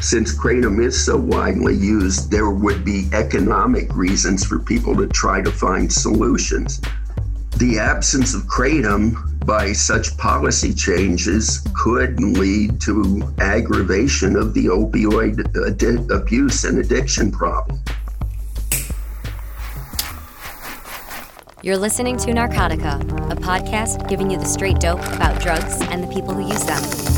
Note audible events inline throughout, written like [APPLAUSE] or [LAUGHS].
since kratom is so widely used, there would be economic reasons for people to try to find solutions. The absence of kratom by such policy changes could lead to aggravation of the opioid abuse and addiction problem. You're listening to Narcotica, a podcast giving you the straight dope about drugs and the people who use them.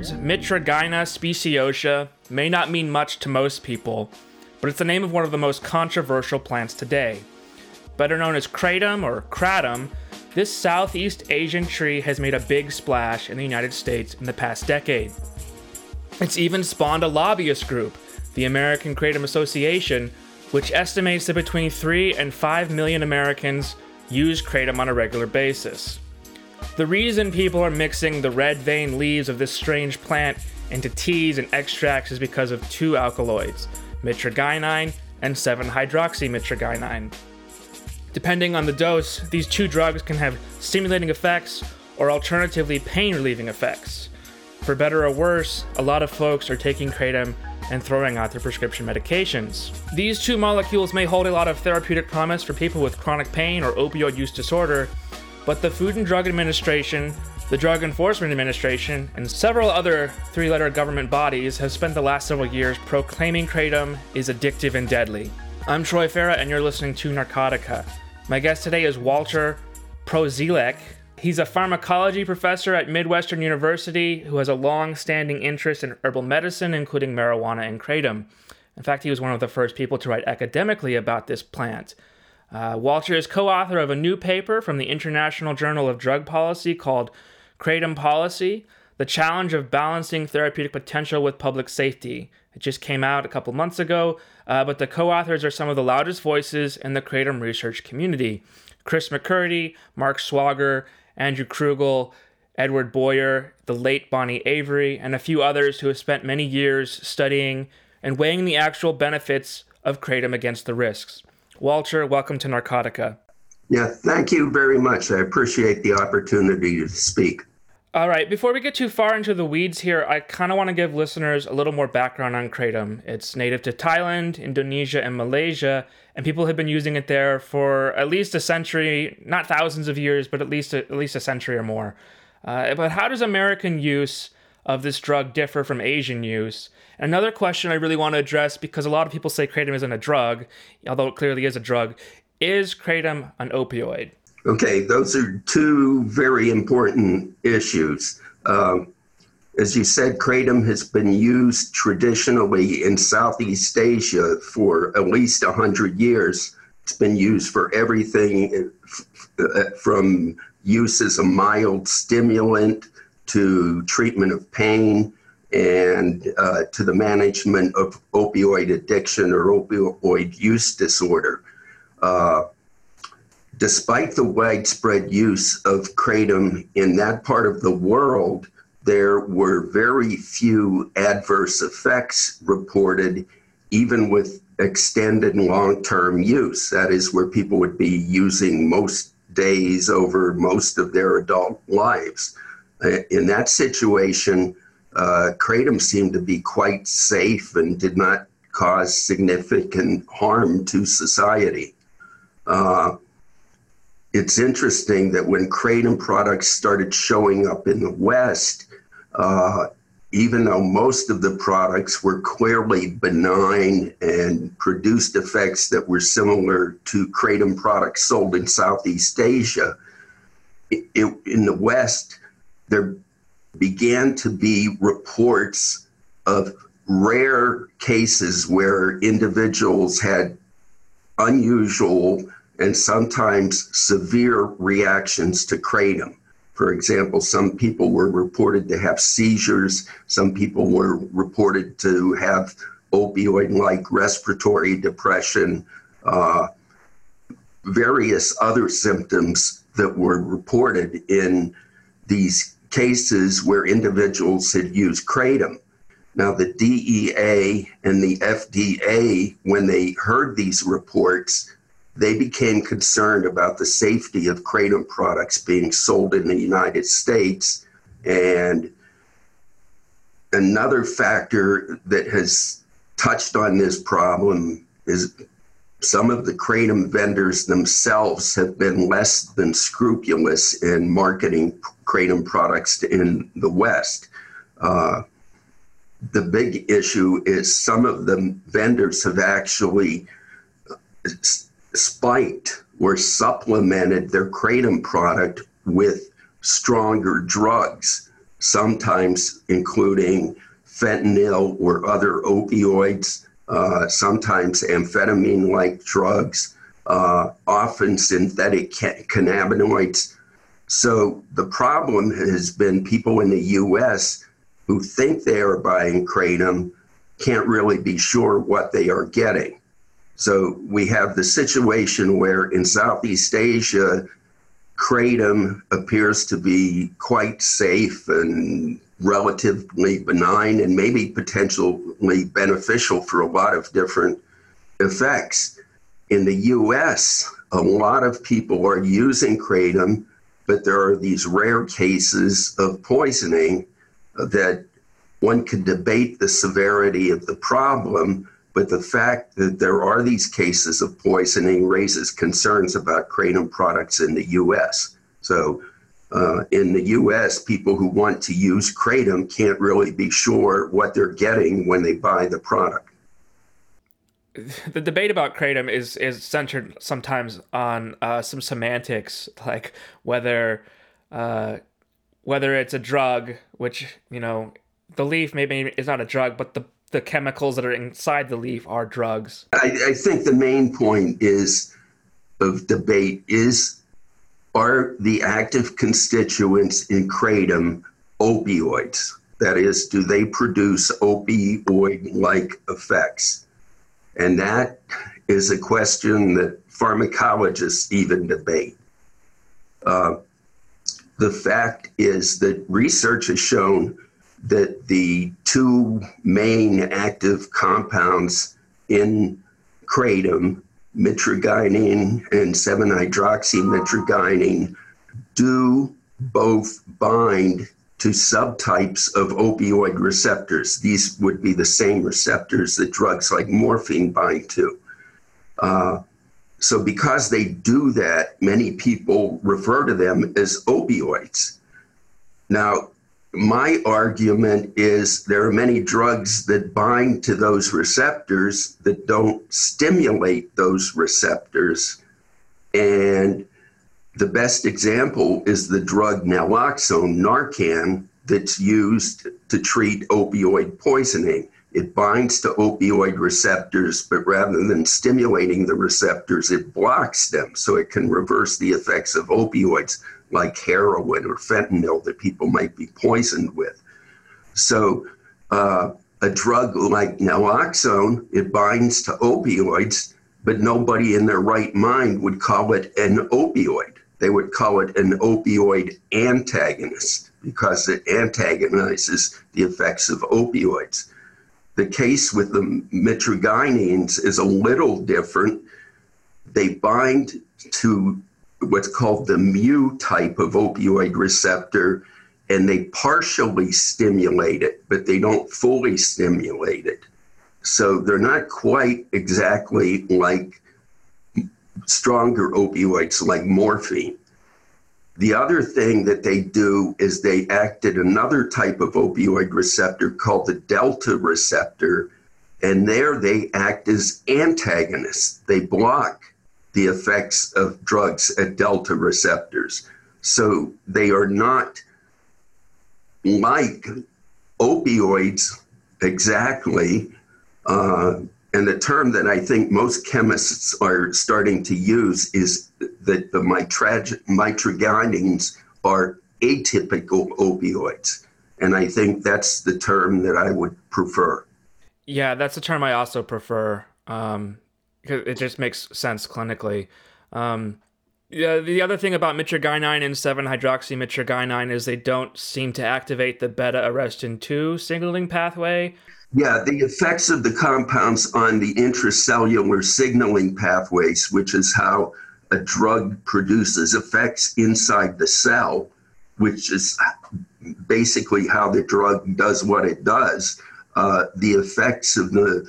Words Mitragyna speciosa may not mean much to most people, but it's the name of one of the most controversial plants today. Better known as kratom or kratom, this Southeast Asian tree has made a big splash in the United States in the past decade. It's even spawned a lobbyist group, the American Kratom Association, which estimates that between 3 and 5 million Americans use kratom on a regular basis. The reason people are mixing the red vein leaves of this strange plant into teas and extracts is because of two alkaloids, mitragynine and 7-hydroxymitragynine. Depending on the dose, these two drugs can have stimulating effects or alternatively pain relieving effects. For better or worse, a lot of folks are taking kratom and throwing out their prescription medications. These two molecules may hold a lot of therapeutic promise for people with chronic pain or opioid use disorder, but the Food and Drug Administration, the Drug Enforcement Administration, and several other three letter government bodies have spent the last several years proclaiming kratom is addictive and deadly. I'm Troy Farah, and you're listening to Narcotica. My guest today is Walter Prozialeck. He's a pharmacology professor at Midwestern University who has a long standing interest in herbal medicine, including marijuana and kratom. In fact, he was one of the first people to write academically about this plant. Uh, Walter is co author of a new paper from the International Journal of Drug Policy called Kratom Policy The Challenge of Balancing Therapeutic Potential with Public Safety. It just came out a couple months ago, uh, but the co authors are some of the loudest voices in the Kratom research community Chris McCurdy, Marc Swogger, Andrew Kruegel, Edward Boyer, the late Bonnie Avery, and a few others who have spent many years studying and weighing the actual benefits of Kratom against the risks. Walter, welcome to Narcotica. Yeah, thank you very much. I appreciate the opportunity to speak. All right, before we get too far into the weeds here, I kind of want to give listeners a little more background on kratom. It's native to Thailand, Indonesia, and Malaysia, and people have been using it there for at least a century, not thousands of years, but at least a, at least a century or more. Uh, but how does American use of this drug differ from Asian use? Another question I really want to address because a lot of people say kratom isn't a drug, although it clearly is a drug. Is kratom an opioid? Okay, those are two very important issues. Um, as you said, kratom has been used traditionally in Southeast Asia for at least 100 years. It's been used for everything uh, from use as a mild stimulant to treatment of pain and uh, to the management of opioid addiction or opioid use disorder. Uh, despite the widespread use of kratom in that part of the world, there were very few adverse effects reported, even with extended long term use. That is, where people would be using most days over most of their adult lives. Uh, in that situation, uh, kratom seemed to be quite safe and did not cause significant harm to society. Uh, it's interesting that when kratom products started showing up in the West, uh, even though most of the products were clearly benign and produced effects that were similar to kratom products sold in Southeast Asia, it, it, in the West, there began to be reports of rare cases where individuals had unusual and sometimes severe reactions to kratom. For example, some people were reported to have seizures, some people were reported to have opioid like respiratory depression, uh, various other symptoms that were reported in these cases where individuals had used kratom. Now, the DEA and the FDA, when they heard these reports, they became concerned about the safety of kratom products being sold in the United States. And another factor that has touched on this problem is some of the kratom vendors themselves have been less than scrupulous in marketing kratom products in the West. Uh, the big issue is some of the vendors have actually spiked or supplemented their kratom product with stronger drugs, sometimes including fentanyl or other opioids, uh, sometimes amphetamine like drugs, uh, often synthetic cannabinoids. So the problem has been people in the US who think they are buying kratom can't really be sure what they are getting. So we have the situation where in Southeast Asia, kratom appears to be quite safe and relatively benign and maybe potentially beneficial for a lot of different effects. In the US, a lot of people are using kratom, but there are these rare cases of poisoning that one could debate the severity of the problem but the fact that there are these cases of poisoning raises concerns about kratom products in the US. So, uh, in the US, people who want to use kratom can't really be sure what they're getting when they buy the product. The debate about kratom is is centered sometimes on uh, some semantics, like whether uh, whether it's a drug, which you know the leaf maybe is not a drug, but the the chemicals that are inside the leaf are drugs. I, I think the main point is of debate is are the active constituents in kratom opioids? That is, do they produce opioid like effects? And that is a question that pharmacologists even debate. Uh, the fact is that research has shown that the two main active compounds in kratom, mitragynine and 7-hydroxymitragynine, do both bind to subtypes of opioid receptors. These would be the same receptors that drugs like morphine bind to. Uh, so, because they do that, many people refer to them as opioids. Now, my argument is there are many drugs that bind to those receptors that don't stimulate those receptors. And the best example is the drug naloxone, Narcan, that's used to treat opioid poisoning. It binds to opioid receptors, but rather than stimulating the receptors, it blocks them so it can reverse the effects of opioids like heroin or fentanyl that people might be poisoned with. So, uh, a drug like naloxone, it binds to opioids, but nobody in their right mind would call it an opioid. They would call it an opioid antagonist because it antagonizes the effects of opioids. The case with the mitragynines is a little different. They bind to what's called the mu type of opioid receptor, and they partially stimulate it, but they don't fully stimulate it. So they're not quite exactly like stronger opioids like morphine. The other thing that they do is they act at another type of opioid receptor called the delta receptor, and there they act as antagonists. They block the effects of drugs at delta receptors. So they are not like opioids exactly. Uh, and the term that I think most chemists are starting to use is that the mitragynines are atypical opioids. And I think that's the term that I would prefer. Yeah, that's the term I also prefer. Um, because it just makes sense clinically. Um, Yeah, the other thing about mitragynine and 7 hydroxymitragynine is they don't seem to activate the beta arrestin 2 signaling pathway. Yeah, the effects of the compounds on the intracellular signaling pathways, which is how a drug produces effects inside the cell, which is basically how the drug does what it does. Uh, the effects of the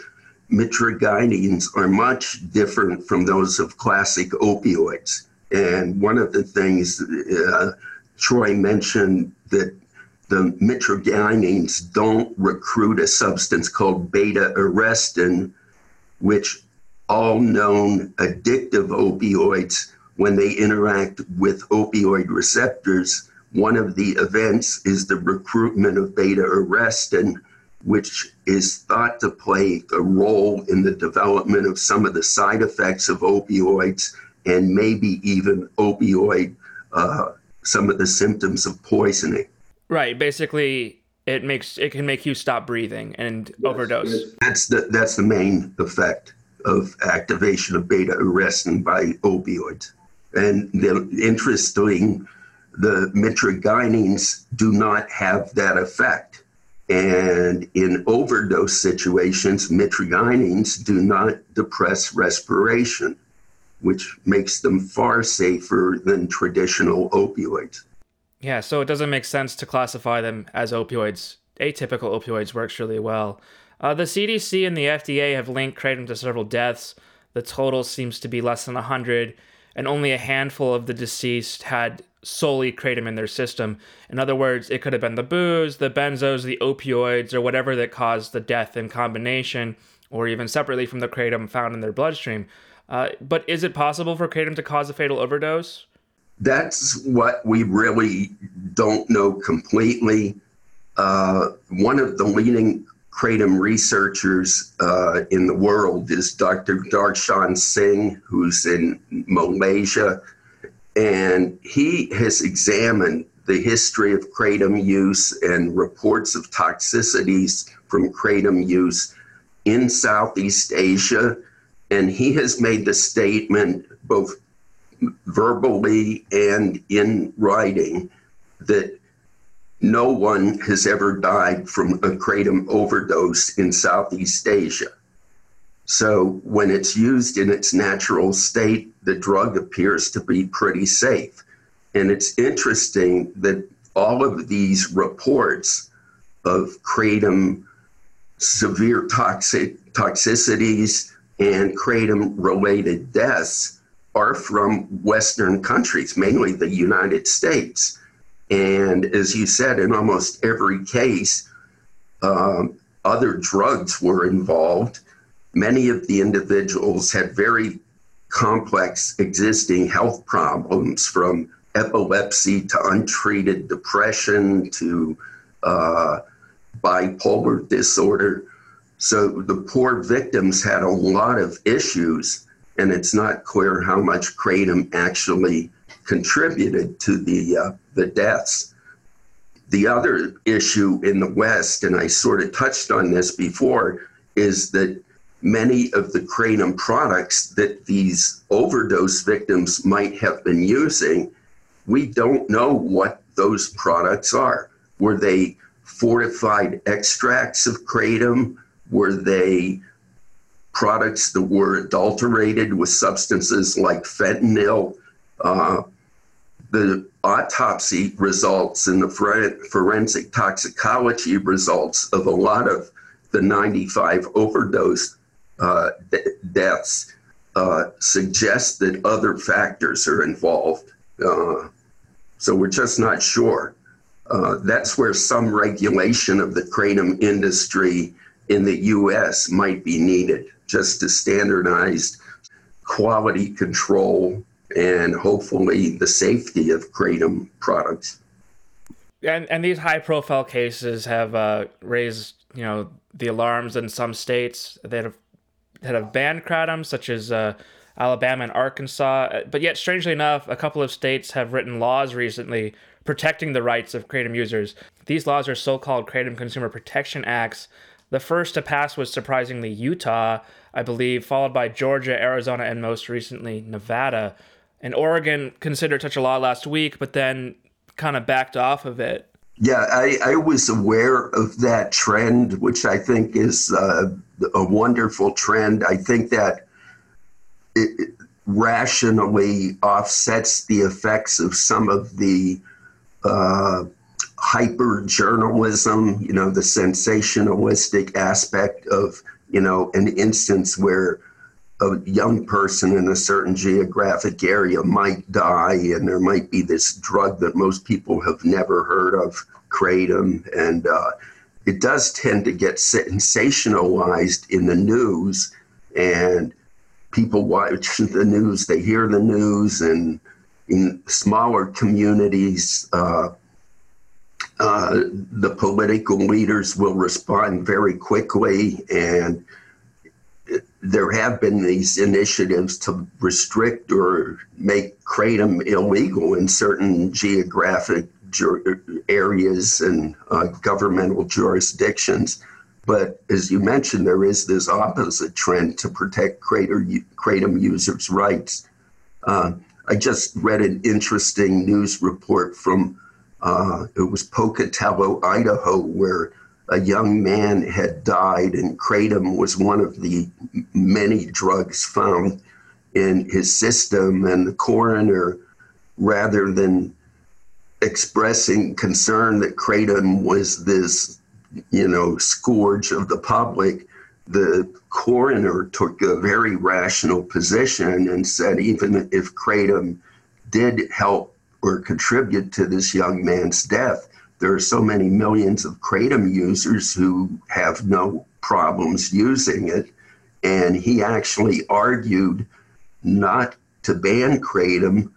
mitragynines are much different from those of classic opioids. And one of the things uh, Troy mentioned that the mitragynines don't recruit a substance called beta arrestin, which all known addictive opioids, when they interact with opioid receptors, one of the events is the recruitment of beta arrestin, which is thought to play a role in the development of some of the side effects of opioids and maybe even opioid, uh, some of the symptoms of poisoning. Right. Basically, it makes it can make you stop breathing and yes, overdose. That's the that's the main effect of activation of beta arrestin by opioids. And the interesting, the mitragynines do not have that effect. And in overdose situations, mitragynines do not depress respiration, which makes them far safer than traditional opioids. Yeah, so it doesn't make sense to classify them as opioids. Atypical opioids works really well. Uh, the CDC and the FDA have linked kratom to several deaths. The total seems to be less than 100, and only a handful of the deceased had solely kratom in their system. In other words, it could have been the booze, the benzos, the opioids, or whatever that caused the death in combination, or even separately from the kratom found in their bloodstream. Uh, but is it possible for kratom to cause a fatal overdose? That's what we really don't know completely. Uh, one of the leading kratom researchers uh, in the world is Dr. Darshan Singh, who's in Malaysia. And he has examined the history of kratom use and reports of toxicities from kratom use in Southeast Asia. And he has made the statement, both verbally and in writing, that no one has ever died from a kratom overdose in Southeast Asia. So when it's used in its natural state, the drug appears to be pretty safe. And it's interesting that all of these reports of kratom severe toxic toxicities and kratom related deaths are from Western countries, mainly the United States. And as you said, in almost every case, um, other drugs were involved. Many of the individuals had very complex existing health problems from epilepsy to untreated depression to uh, bipolar disorder. So the poor victims had a lot of issues, and it's not clear how much kratom actually contributed to the uh, the deaths. The other issue in the West, and I sort of touched on this before, is that many of the kratom products that these overdose victims might have been using, we don't know what those products are. Were they fortified extracts of kratom? Were they products that were adulterated with substances like fentanyl? Uh, the autopsy results and the forensic toxicology results of a lot of the 95 overdose uh, de- deaths uh, suggest that other factors are involved. Uh, so we're just not sure. Uh, that's where some regulation of the kratom industry in the US might be needed, just to standardize quality control and hopefully the safety of kratom products. And and these high profile cases have uh, raised you know the alarms in some states that have that have banned kratom, such as uh, Alabama and Arkansas. But yet, strangely enough, a couple of states have written laws recently protecting the rights of kratom users. These laws are so-called Kratom Consumer Protection Acts. The first to pass was surprisingly Utah, I believe, followed by Georgia, Arizona, and most recently Nevada. And Oregon considered such a law last week, but then kind of backed off of it. Yeah, I, I was aware of that trend, which I think is uh, a wonderful trend. I think that it rationally offsets the effects of some of the uh, hyper journalism, you know, the sensationalistic aspect of, you know, an instance where a young person in a certain geographic area might die, and there might be this drug that most people have never heard of, kratom, and uh, it does tend to get sensationalized in the news, and people watch [LAUGHS] the news, they hear the news, and in smaller communities, uh, uh, the political leaders will respond very quickly and there have been these initiatives to restrict or make kratom illegal in certain geographic areas and uh, governmental jurisdictions. But as you mentioned, there is this opposite trend to protect kratom users' rights. Uh, I just read an interesting news report from uh, it was Pocatello, Idaho, where a young man had died, and kratom was one of the many drugs found in his system. And the coroner, rather than expressing concern that kratom was this, you know, scourge of the public, the coroner took a very rational position and said even if kratom did help or contribute to this young man's death, there are so many millions of kratom users who have no problems using it. And he actually argued not to ban kratom,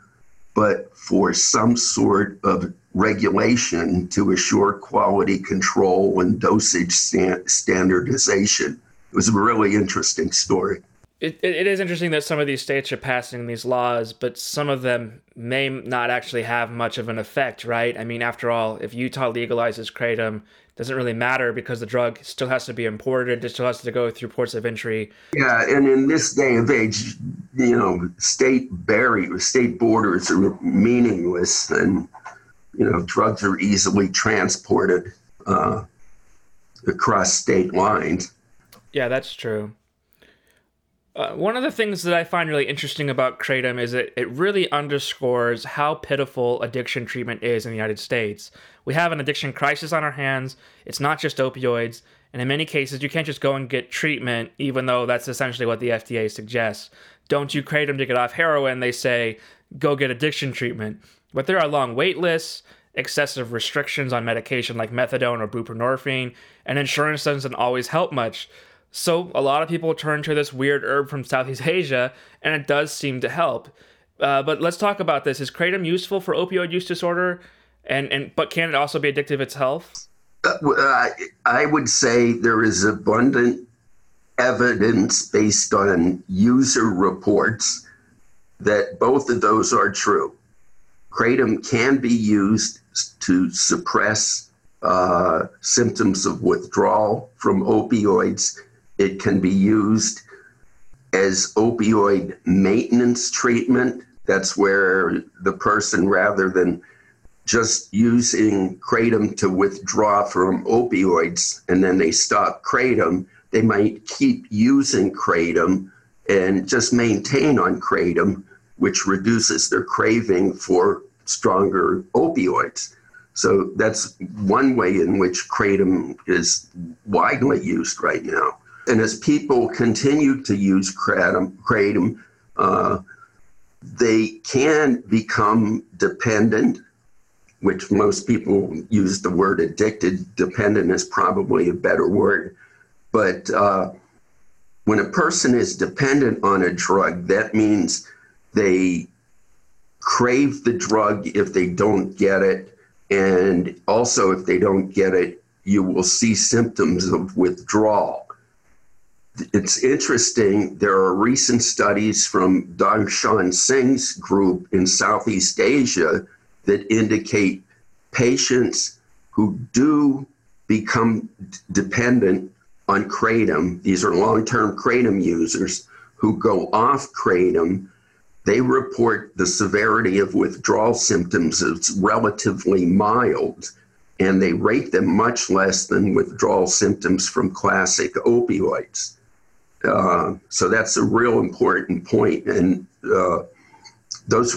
but for some sort of regulation to assure quality control and dosage stand- standardization. It was a really interesting story. It, it is interesting that some of these states are passing these laws, but some of them may not actually have much of an effect, right? I mean, after all, if Utah legalizes kratom, it doesn't really matter because the drug still has to be imported, it still has to go through ports of entry. Yeah, and in this day and age, you know, state barriers, state borders are meaningless, and you know, drugs are easily transported uh, across state lines. Yeah, that's true. Uh, one of the things that I find really interesting about Kratom is that it really underscores how pitiful addiction treatment is in the United States. We have an addiction crisis on our hands. It's not just opioids. And in many cases, you can't just go and get treatment, even though that's essentially what the FDA suggests. Don't you Kratom to get off heroin? They say, go get addiction treatment. But there are long wait lists, excessive restrictions on medication like methadone or buprenorphine, and insurance doesn't always help much. So a lot of people turn to this weird herb from Southeast Asia, and it does seem to help. Uh, but let's talk about this. Is kratom useful for opioid use disorder, and and but can it also be addictive itself? Uh, I would say there is abundant evidence based on user reports that both of those are true. Kratom can be used to suppress uh, symptoms of withdrawal from opioids it can be used as opioid maintenance treatment. That's where the person, rather than just using kratom to withdraw from opioids and then they stop kratom, they might keep using kratom and just maintain on kratom, which reduces their craving for stronger opioids. So that's one way in which kratom is widely used right now. And as people continue to use kratom, kratom uh, they can become dependent, which most people use the word addicted. Dependent is probably a better word. But uh, when a person is dependent on a drug, that means they crave the drug if they don't get it. And also, if they don't get it, you will see symptoms of withdrawal it's interesting. There are recent studies from Darshan Singh's group in Southeast Asia that indicate patients who do become dependent on kratom, these are long term kratom users who go off kratom, they report the severity of withdrawal symptoms as relatively mild, and they rate them much less than withdrawal symptoms from classic opioids. Uh, so that's a real important point. And uh, those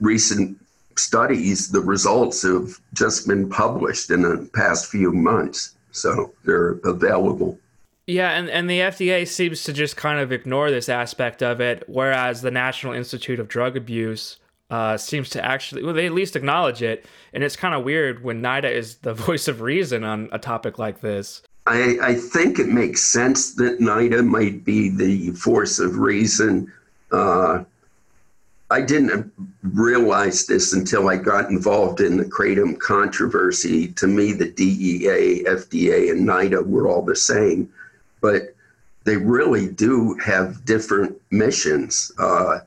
recent studies, the results have just been published in the past few months. So they're available. Yeah, and, and the FDA seems to just kind of ignore this aspect of it, whereas the National Institute of Drug Abuse uh, seems to actually, well, they at least acknowledge it. And it's kind of weird when NIDA is the [LAUGHS] voice of reason on a topic like this. I, I think it makes sense that NIDA might be the force of reason. Uh, I didn't realize this until I got involved in the Kratom controversy. To me, the DEA, FDA, and NIDA were all the same, but they really do have different missions. Uh,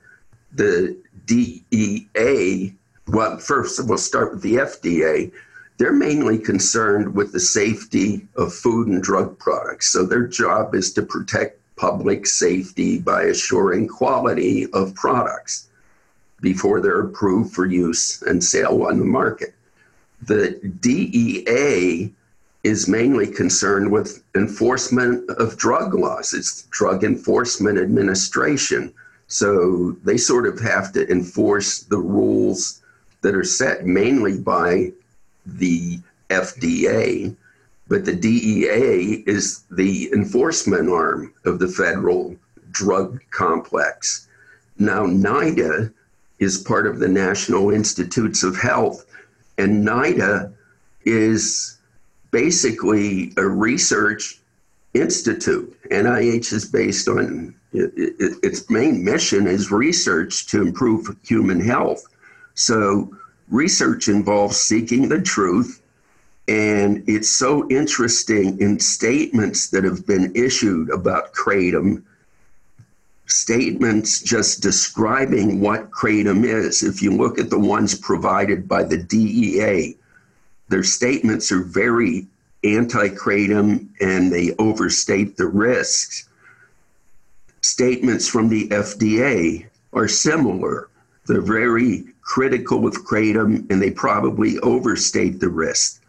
the DEA, well, first we'll start with the FDA. They're mainly concerned with the safety of food and drug products. So their job is to protect public safety by assuring quality of products before they're approved for use and sale on the market. The DEA is mainly concerned with enforcement of drug laws. It's Drug Enforcement Administration. So they sort of have to enforce the rules that are set mainly by the FDA, but the DEA is the enforcement arm of the federal drug complex. Now, NIDA is part of the National Institutes of Health, and NIDA is basically a research institute. NIH is based on it, it, its main mission is research to improve human health. So research involves seeking the truth, and it's so interesting in statements that have been issued about kratom statements just describing what kratom is. If you look at the ones provided by the DEA, their statements are very anti kratom and they overstate the risks. Statements from the FDA are similar. They're very critical of kratom and they probably overstate the risk.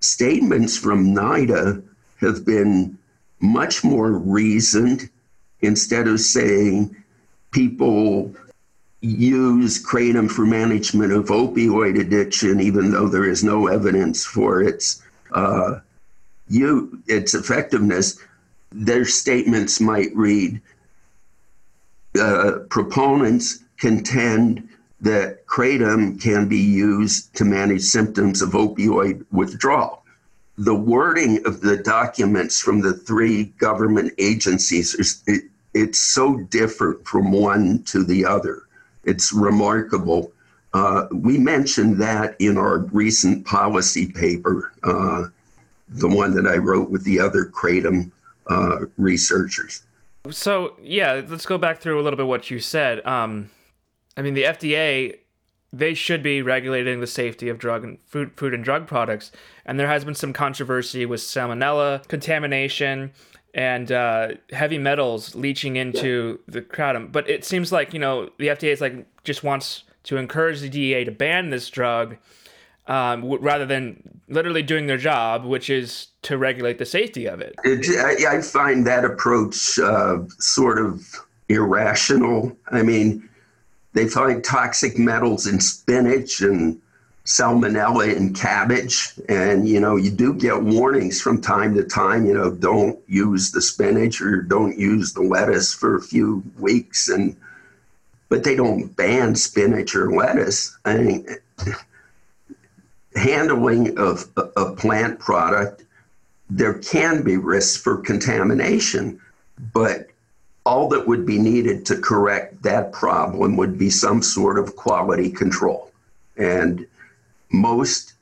Statements from NIDA have been much more reasoned instead of saying people use kratom for management of opioid addiction, even though there is no evidence for its uh, you its effectiveness, their statements might read: uh, proponents contend that kratom can be used to manage symptoms of opioid withdrawal. The wording of the documents from the three government agencies is it, it's so different from one to the other. It's remarkable. Uh, we mentioned that in our recent policy paper, uh, the one that I wrote with the other Kratom uh, researchers. So, yeah, let's go back through a little bit what you said. Um, I mean, the FDA, they should be regulating the safety of drug and food, food and drug products. And there has been some controversy with salmonella contamination and uh, heavy metals leaching into the kratom. But it seems like you know the FDA is like just wants to encourage the DEA to ban this drug um, w- rather than literally doing their job, which is to regulate the safety of it. it I, I, find that approach uh, sort of irrational. I mean, they find toxic metals in spinach and salmonella in cabbage. And, you know, you do get warnings from time to time, you know, don't use the spinach or don't use the lettuce for a few weeks. And, but they don't ban spinach or lettuce. I mean, handling of a plant product, there can be risks for contamination, but all that would be needed to correct that problem would be some sort of quality control. And most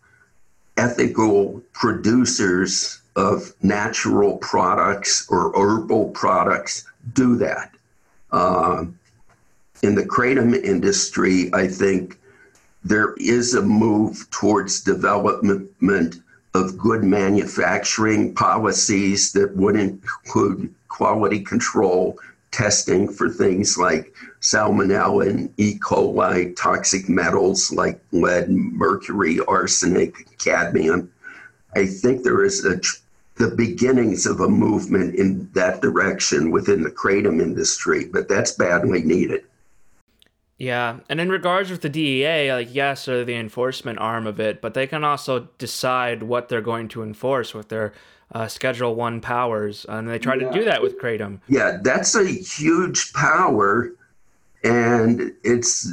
ethical producers of natural products or herbal products do that. Uh, in the kratom industry, I think there is a move towards development of good manufacturing policies that would include quality control, testing for things like salmonella and E. coli, toxic metals like lead, mercury, arsenic, cadmium. I think there is a, the beginnings of a movement in that direction within the kratom industry, but that's badly needed. Yeah, and in regards with the DEA, like yes, they're the enforcement arm of it, but they can also decide what they're going to enforce with their uh, Schedule One powers, and they try yeah. to do that with kratom. Yeah, that's a huge power, and it's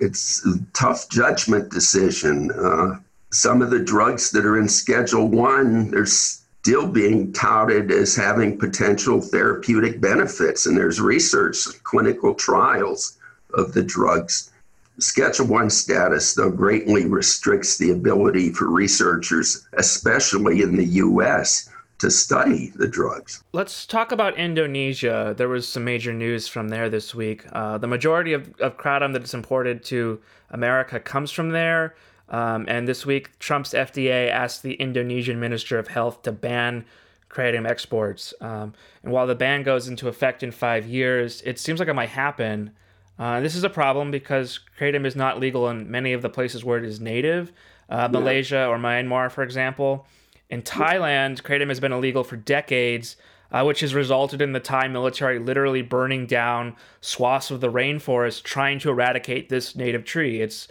it's a tough judgment decision. Uh, some of the drugs that are in Schedule One, they're still being touted as having potential therapeutic benefits, and there's research, clinical trials of the drugs. Schedule 1 status, though, greatly restricts the ability for researchers, especially in the US, to study the drugs. Let's talk about Indonesia. There was some major news from there this week. Uh, the majority of, of kratom that is imported to America comes from there. Um, and this week, Trump's FDA asked the Indonesian Minister of Health to ban kratom exports. Um, and while the ban goes into effect in five years, it seems like it might happen. Uh, this is a problem because kratom is not legal in many of the places where it is native, uh, yeah. Malaysia or Myanmar, for example. In Thailand, kratom has been illegal for decades, uh, which has resulted in the Thai military literally burning down swaths of the rainforest trying to eradicate this native tree. It's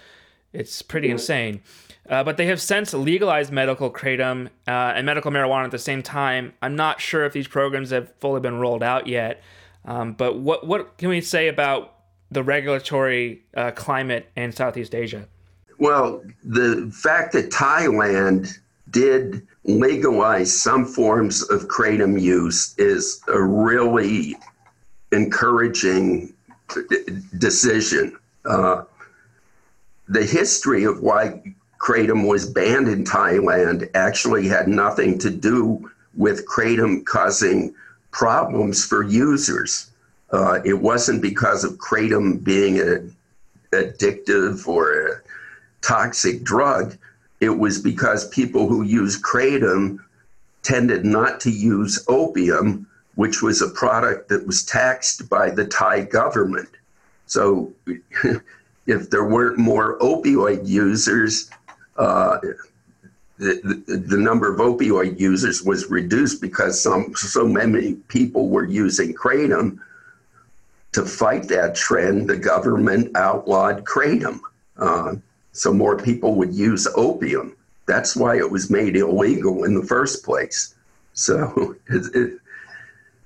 it's pretty yeah. insane. Uh, but they have since legalized medical kratom uh, and medical marijuana at the same time. I'm not sure if these programs have fully been rolled out yet. Um, but what what can we say about the regulatory uh, climate in Southeast Asia? Well, the fact that Thailand did legalize some forms of kratom use is a really encouraging decision. Uh, the history of why kratom was banned in Thailand actually had nothing to do with kratom causing problems for users. Uh, it wasn't because of kratom being an addictive or a toxic drug. It was because people who use kratom tended not to use opium, which was a product that was taxed by the Thai government. So, [LAUGHS] if there weren't more opioid users, uh, the, the, the, number of opioid users was reduced because some so many people were using kratom to fight that trend, the government outlawed kratom. Uh, so more people would use opium. That's why it was made illegal in the first place. So [LAUGHS] it, it,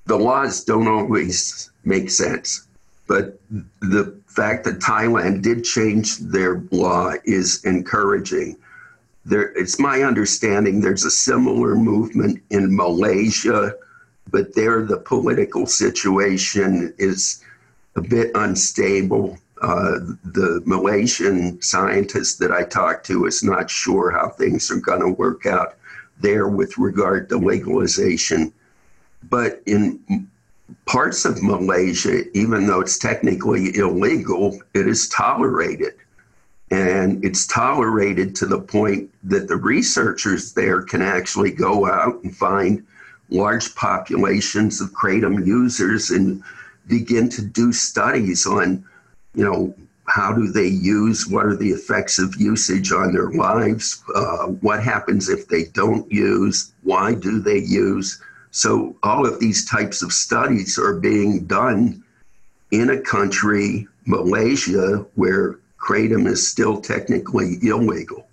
the laws don't always make sense. But the fact that Thailand did change their law is encouraging. There, it's my understanding there's a similar movement in Malaysia, but there the political situation is a bit unstable. Uh, the Malaysian scientist that I talked to is not sure how things are going to work out there with regard to legalization. But in parts of Malaysia, even though it's technically illegal, it is tolerated. And it's tolerated to the point that the researchers there can actually go out and find large populations of kratom users and begin to do studies on, you know, how do they use, what are the effects of usage on their lives, uh, what happens if they don't use, why do they use. So, all of these types of studies are being done in a country, Malaysia, where kratom is still technically illegal,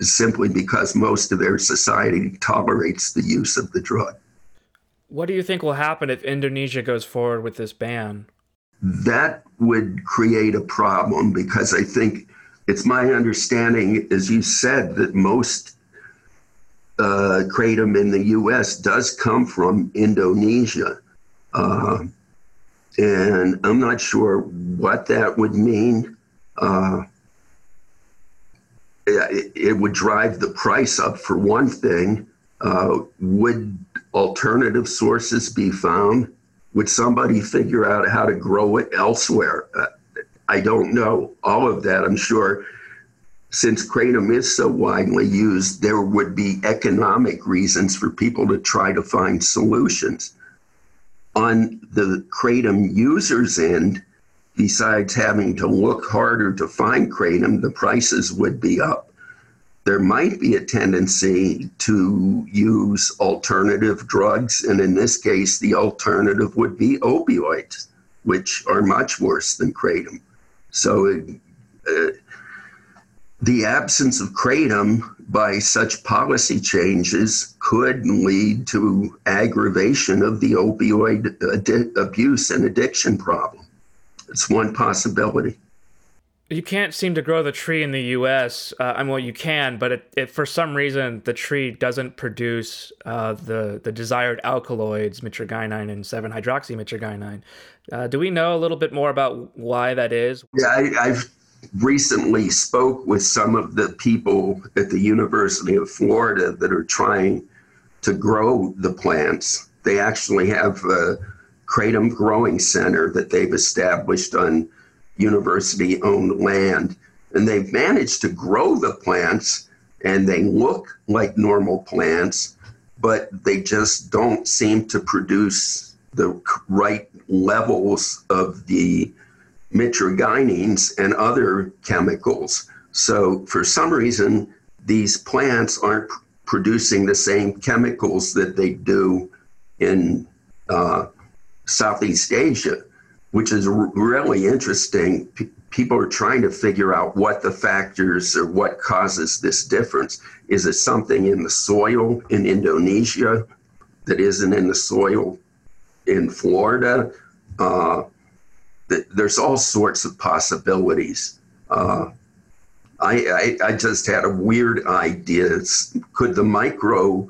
simply because most of their society tolerates the use of the drug. What do you think will happen if Indonesia goes forward with this ban? That would create a problem because I think it's my understanding, as you said, that most uh, kratom in the U.S. does come from Indonesia. Uh, and I'm not sure what that would mean. Uh, it, it, would drive the price up for one thing. Uh, would alternative sources be found? Would somebody figure out how to grow it elsewhere? Uh, I don't know. All of that, I'm sure, since kratom is so widely used, there would be economic reasons for people to try to find solutions. on the kratom user's end, besides having to look harder to find kratom, the prices would be up. There might be a tendency to use alternative drugs, and in this case, the alternative would be opioids, which are much worse than kratom. So, uh, the absence of kratom by such policy changes could lead to aggravation of the opioid adi- abuse and addiction problem. It's one possibility. You can't seem to grow the tree in the U.S. Uh, I mean, well, you can, but it, it, for some reason the tree doesn't produce uh, the the desired alkaloids, mitragynine and seven hydroxymitragynine. Uh, do we know a little bit more about why that is? Yeah, I, I've recently spoke with some of the people at the University of Florida that are trying to grow the plants. They actually have a kratom growing center that they've established on university owned land. And they've managed to grow the plants and they look like normal plants, but they just don't seem to produce the right levels of the mitragynines and other chemicals. So, for some reason, these plants aren't pr- producing the same chemicals that they do in uh, Southeast Asia, which is really interesting. P- people are trying to figure out what the factors or what causes this difference. Is it something in the soil in Indonesia that isn't in the soil in Florida? Uh, there's all sorts of possibilities. Uh, I, I, I, just had a weird idea. It's, could the micro,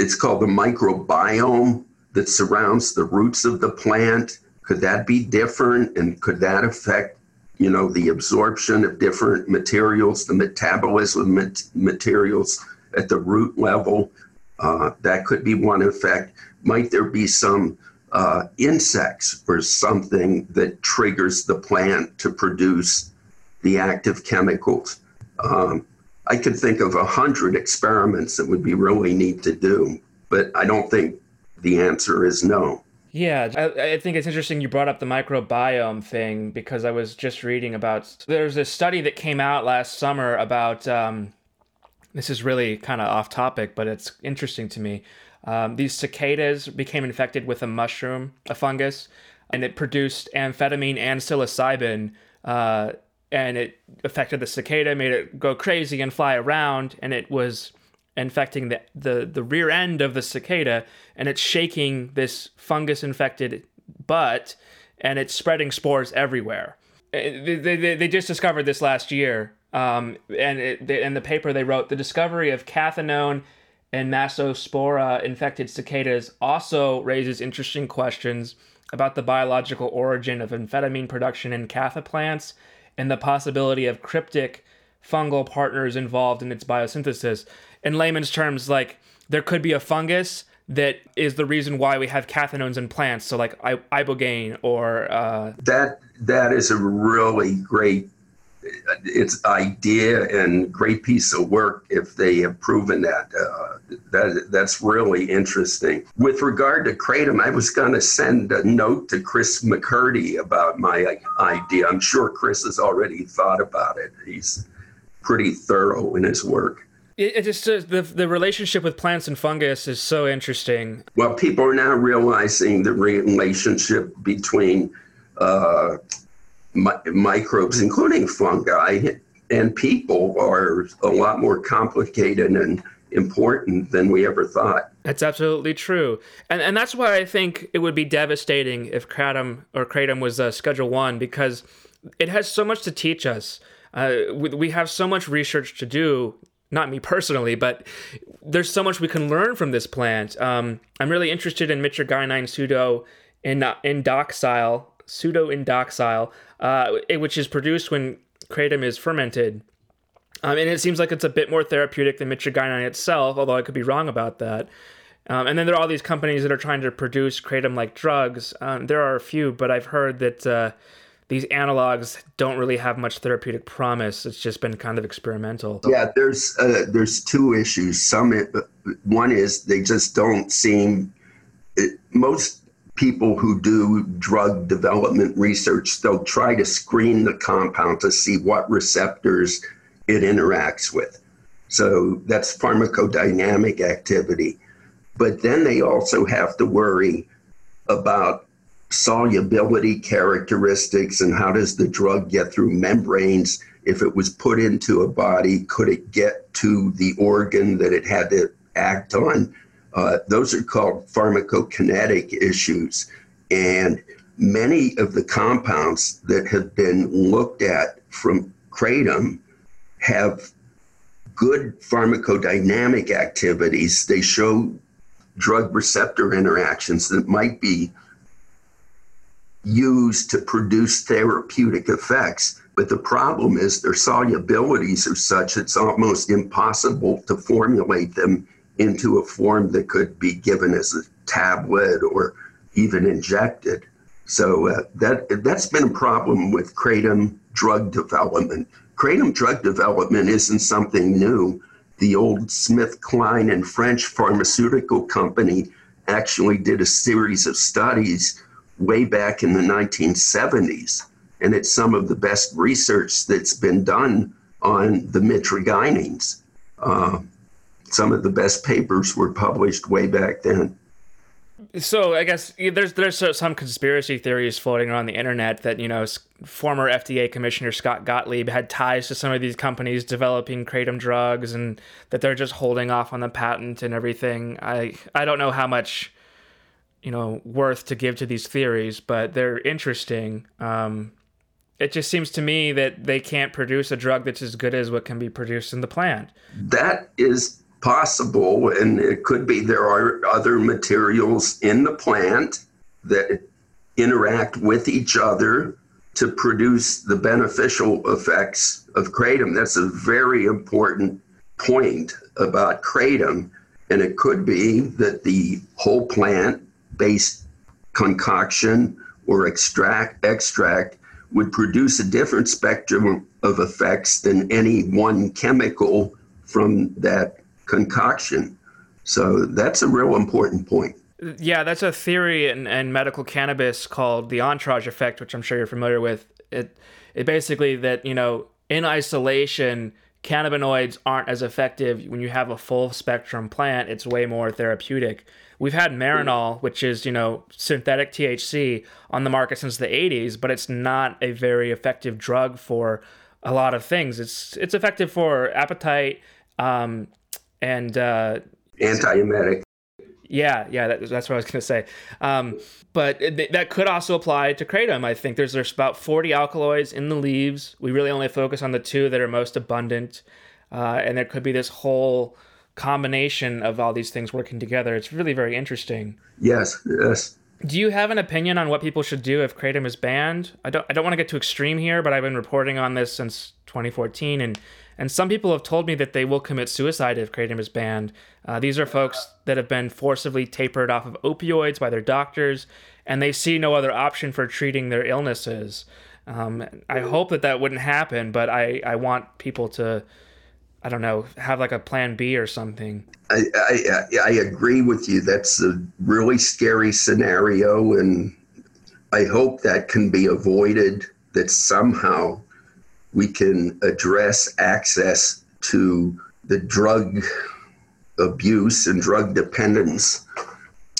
it's called the microbiome that surrounds the roots of the plant, could that be different? And could that affect, you know, the absorption of different materials, the metabolism of materials at the root level? Uh, that could be one effect. Might there be some uh, insects or something that triggers the plant to produce the active chemicals. Um, I could think of a hundred experiments that would be really neat to do, but I don't think the answer is no. Yeah, I, I, think it's interesting you brought up the microbiome thing because I was just reading about. There's a study that came out last summer about. Um, this is really kind of off topic, but it's interesting to me um, these cicadas became infected with a mushroom, a fungus, and it produced amphetamine and psilocybin. Uh, and it affected the cicada, made it go crazy and fly around, and it was infecting the, the, the rear end of the cicada, and it's shaking this fungus infected butt, and it's spreading spores everywhere. Uh, they, they, they just discovered this last year. Um, and it, in the paper they wrote, the discovery of cathinone and Massospora infected cicadas also raises interesting questions about the biological origin of amphetamine production in Catha plants and the possibility of cryptic fungal partners involved in its biosynthesis. In layman's terms, like there could be a fungus that is the reason why we have cathinones in plants. So, like ibogaine or uh... that. That is a really great its idea and great piece of work if they have proven that. Uh, that that's really interesting. With regard to kratom, I was going to send a note to Chris McCurdy about my idea. I'm sure Chris has already thought about it. He's pretty thorough in his work. It, it just uh, the the relationship with plants and fungus is so interesting. Well, people are now realizing the relationship between uh, mi- microbes, including fungi, and people are a lot more complicated and important than we ever thought. That's absolutely true, and and that's why I think it would be devastating if kratom or kratom was uh, Schedule One because it has so much to teach us. Uh, we, we have so much research to do. Not me personally, but there's so much we can learn from this plant. Um, I'm really interested in mitragynine pseudo in indoxyl pseudo indoxyl, uh, which is produced when kratom is fermented. Um, and it seems like it's a bit more therapeutic than mitragynine itself, although I could be wrong about that. Um, and then there are all these companies that are trying to produce kratom-like drugs. Um, there are a few, but I've heard that uh, these analogs don't really have much therapeutic promise. It's just been kind of experimental. Yeah, there's uh, there's two issues. Some one is they just don't seem it, most people who do drug development research, they'll try to screen the compound to see what receptors it interacts with. So that's pharmacodynamic activity. But then they also have to worry about solubility characteristics and how does the drug get through membranes? If it was put into a body could it get to the organ that it had to act on? Uh, those are called pharmacokinetic issues. And many of the compounds that have been looked at from kratom have good pharmacodynamic activities. They show drug receptor interactions that might be used to produce therapeutic effects. But the problem is their solubilities are such it's almost impossible to formulate them into a form that could be given as a tablet or even injected. So uh, that that's been a problem with kratom drug development. Kratom drug development isn't something new. The old Smith Kline and French pharmaceutical company actually did a series of studies way back in the 1970s. And it's some of the best research that's been done on the mitragynines. Uh, some of the best papers were published way back then. So I guess there's there's some conspiracy theories floating around the internet that you know former FDA Commissioner Scott Gottlieb had ties to some of these companies developing kratom drugs and that they're just holding off on the patent and everything. I I don't know how much you know worth to give to these theories, but they're interesting. Um, it just seems to me that they can't produce a drug that's as good as what can be produced in the plant. That is possible, and it could be there are other materials in the plant that interact with each other to produce the beneficial effects of kratom. That's a very important point about kratom. And it could be that the whole plant based concoction or extract extract would produce a different spectrum of effects than any one chemical from that concoction. So that's a real important point. Yeah, that's a theory in, in medical cannabis called the entourage effect, which I'm sure you're familiar with. It it basically that, you know, in isolation, cannabinoids aren't as effective when you have a full spectrum plant. It's way more therapeutic. We've had Marinol, which is, you know, synthetic THC on the market since the 80s, but it's not a very effective drug for a lot of things. It's it's effective for appetite um, and uh, antiemetic. Yeah, yeah, that, that's what I was going to say. Um, but it, that could also apply to kratom. I think there's there's about 40 alkaloids in the leaves. We really only focus on the two that are most abundant, uh, and there could be this whole combination of all these things working together. It's really very interesting. Yes, yes. Do you have an opinion on what people should do if kratom is banned? I don't I don't want to get too extreme here, but I've been reporting on this since 2014 and and some people have told me that they will commit suicide if kratom is banned. Uh, these are folks that have been forcibly tapered off of opioids by their doctors, and they see no other option for treating their illnesses. Um, I hope that that wouldn't happen, but I, I want people to I don't know, have like a plan B or something. I, I, I agree with you. That's a really scary scenario, and I hope that can be avoided. That somehow we can address access to the drug abuse and drug dependence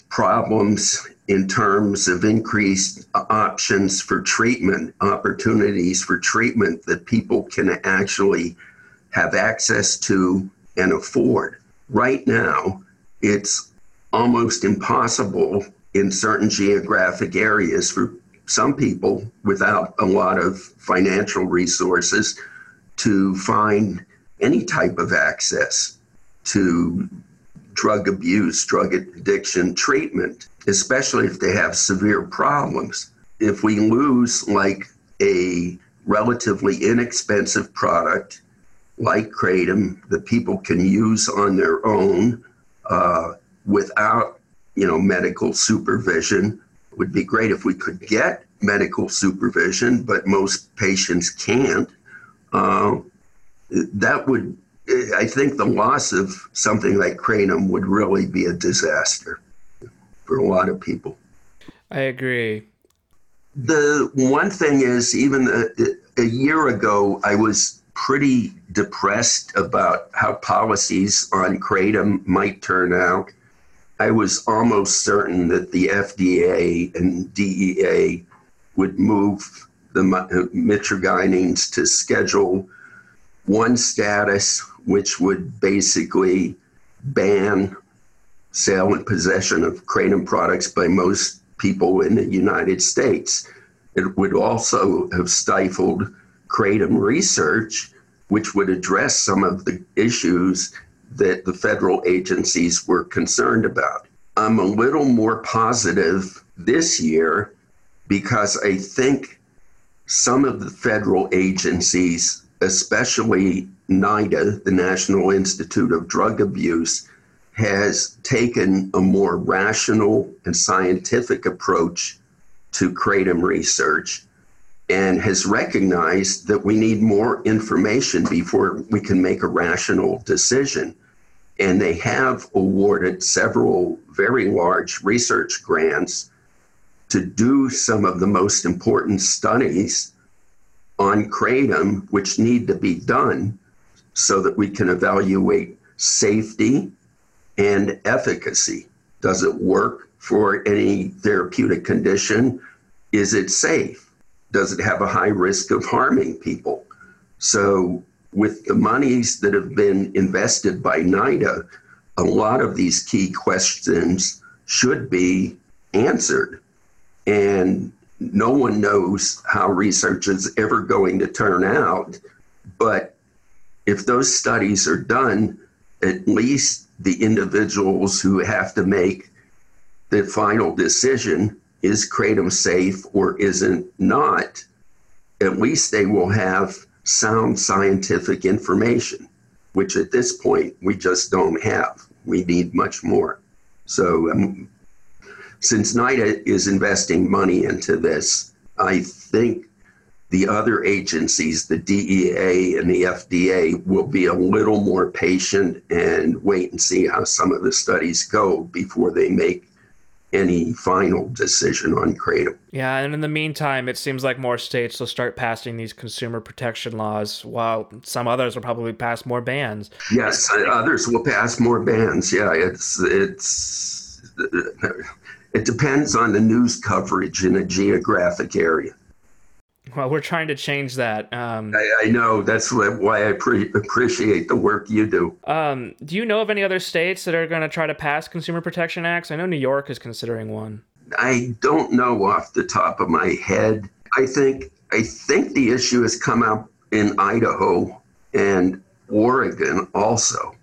problems in terms of increased options for treatment, opportunities for treatment that people can actually have access to and afford. Right now, it's almost impossible in certain geographic areas for some people without a lot of financial resources to find any type of access to drug abuse, drug addiction treatment, especially if they have severe problems. If we lose like a relatively inexpensive product like kratom that people can use on their own uh, without you know medical supervision it would be great if we could get medical supervision but most patients can't uh, that would i think the loss of something like kratom would really be a disaster for a lot of people I agree. The one thing is, even a, a year ago, I was pretty depressed about how policies on kratom might turn out. I was almost certain that the FDA and DEA would move the mitragynines to schedule one status, which would basically ban sale and possession of kratom products by most people in the United States. It would also have stifled kratom research, which would address some of the issues that the federal agencies were concerned about. I'm a little more positive this year because I think some of the federal agencies, especially NIDA, the National Institute of Drug Abuse, has taken a more rational and scientific approach to kratom research and has recognized that we need more information before we can make a rational decision. And they have awarded several very large research grants to do some of the most important studies on kratom, which need to be done so that we can evaluate safety and efficacy. Does it work for any therapeutic condition? Is it safe? Does it have a high risk of harming people? So, with the monies that have been invested by NIDA, a lot of these key questions should be answered. And no one knows how research is ever going to turn out. But if those studies are done, at least the individuals who have to make the final decision is kratom safe or isn't not at least they will have sound scientific information which at this point we just don't have. We need much more. So um, since nida is investing money into this i think the other agencies, the DEA and the FDA, will be a little more patient and wait and see how some of the studies go before they make any final decision on kratom. Yeah, and in the meantime, it seems like more states will start passing these consumer protection laws, while some others will probably pass more bans. Yes, uh, others will pass more bans. Yeah, it's it's it depends on the news coverage in a geographic area. Well, we're trying to change that. Um, I, I, know that's why I pre- appreciate the work you do. Um, do you know of any other states that are going to try to pass consumer protection acts? I know New York is considering one. I don't know off the top of my head. I think I think the issue has come up in Idaho and Oregon also,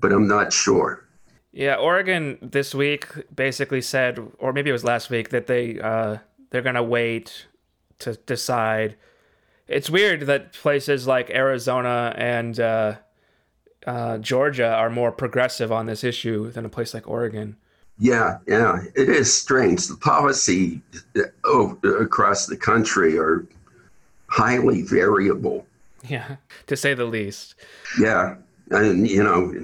but I'm not sure. Yeah, Oregon this week basically said, or maybe it was last week, that they uh, they're going to wait to decide. It's weird that places like Arizona and uh, uh, Georgia are more progressive on this issue than a place like Oregon. Yeah, yeah, it is strange. The policy oh, across the country are highly variable. Yeah, to say the least. Yeah, and you know,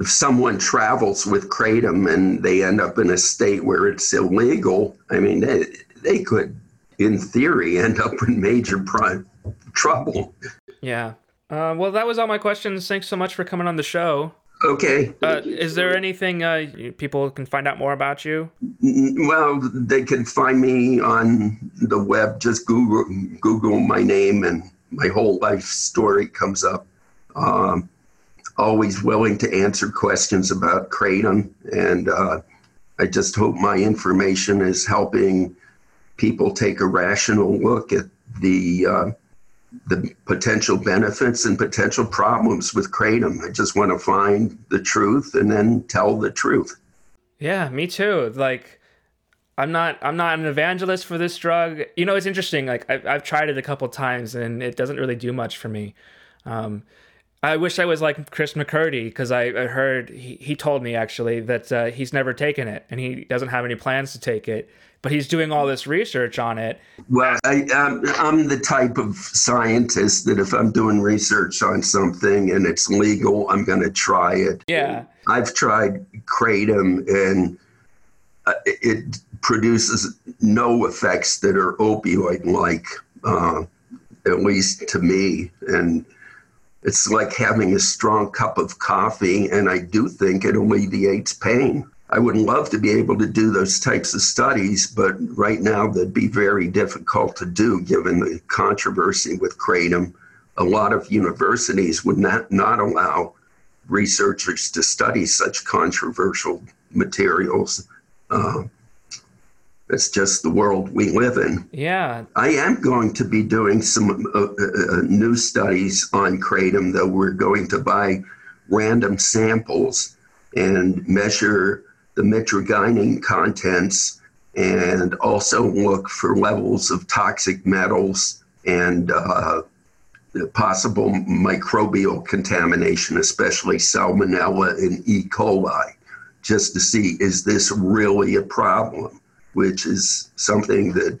if someone travels with kratom and they end up in a state where it's illegal, I mean, they, they could in theory, end up in major prime trouble. Yeah. Uh, well, that was all my questions. Thanks so much for coming on the show. Okay. Uh, is there anything uh, people can find out more about you? Well, they can find me on the web. Just Google Google my name, and my whole life story comes up. Um, always willing to answer questions about kratom, and uh, I just hope my information is helping people take a rational look at the uh, the potential benefits and potential problems with kratom. I just want to find the truth and then tell the truth. Yeah, me too. Like, I'm not I'm not an evangelist for this drug. You know, it's interesting. Like, I've I've tried it a couple times and it doesn't really do much for me. Um, I wish I was like Chris McCurdy because I, I, heard he, he told me actually that uh, he's never taken it and he doesn't have any plans to take it but he's doing all this research on it. Well, I, am I'm, I'm the type of scientist that if I'm doing research on something and it's legal, I'm going to try it. Yeah. I've tried kratom and uh, it produces no effects that are opioid like, uh, at least to me. And it's like having a strong cup of coffee, and I do think it alleviates pain. I would love to be able to do those types of studies, but right now they'd be very difficult to do given the controversy with kratom. A lot of universities would not, not allow researchers to study such controversial materials. Uh, it's just the world we live in. Yeah. I am going to be doing some uh, uh, uh, new studies on kratom, though we're going to buy random samples and measure the mitragynine contents and also look for levels of toxic metals and uh, possible microbial contamination, especially salmonella and E. coli, just to see is this really a problem? which is something that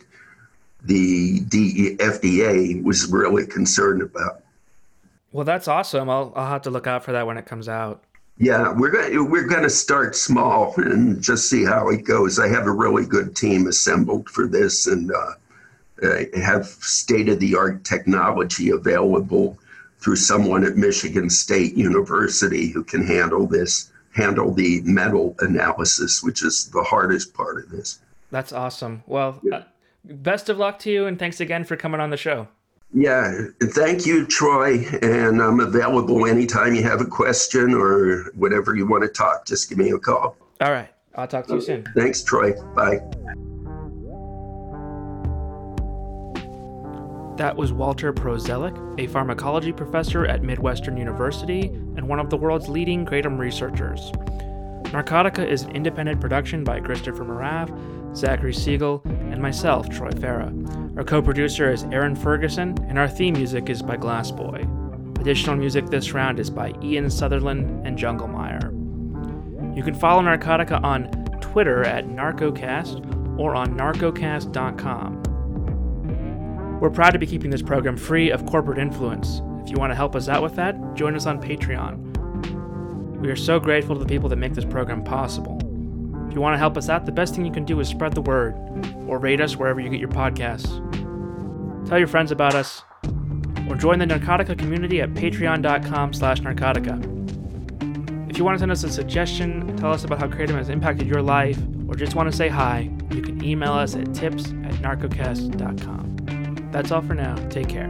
the FDA was really concerned about. Well, that's awesome. I'll, I'll have to look out for that when it comes out. Yeah, we're going we're going to start small and just see how it goes. I have a really good team assembled for this, and uh, have state of the art technology available through someone at Michigan State University who can handle this, handle the metal analysis, which is the hardest part of this. That's awesome. Well, yeah. uh, best of luck to you, and thanks again for coming on the show. Yeah, thank you, Troy. And I'm available anytime you have a question or whatever you want to talk. Just give me a call. All right. I'll talk to you soon. Thanks, Troy. Bye. That was Walter Prozialeck, a pharmacology professor at Midwestern University and one of the world's leading kratom researchers. Narcotica is an independent production by Christopher Moraff Zachary Siegel, and myself, Troy Farah. Our co producer is Aaron Ferguson, and our theme music is by Glassboy. Additional music this round is by Ian Sutherland and Jungle Meyer. You can follow Narcotica on Twitter at Narcocast or on narcocast.com. We're proud to be keeping this program free of corporate influence. If you want to help us out with that, join us on Patreon. We are so grateful to the people that make this program possible you want to help us out, the best thing you can do is spread the word or rate us wherever you get your podcasts. Tell your friends about us or join the Narcotica community at patreon.com slash narcotica. If you want to send us a suggestion, tell us about how Kratom has impacted your life, or just want to say hi, you can email us at tips at narcocast.com. That's all for now. Take care.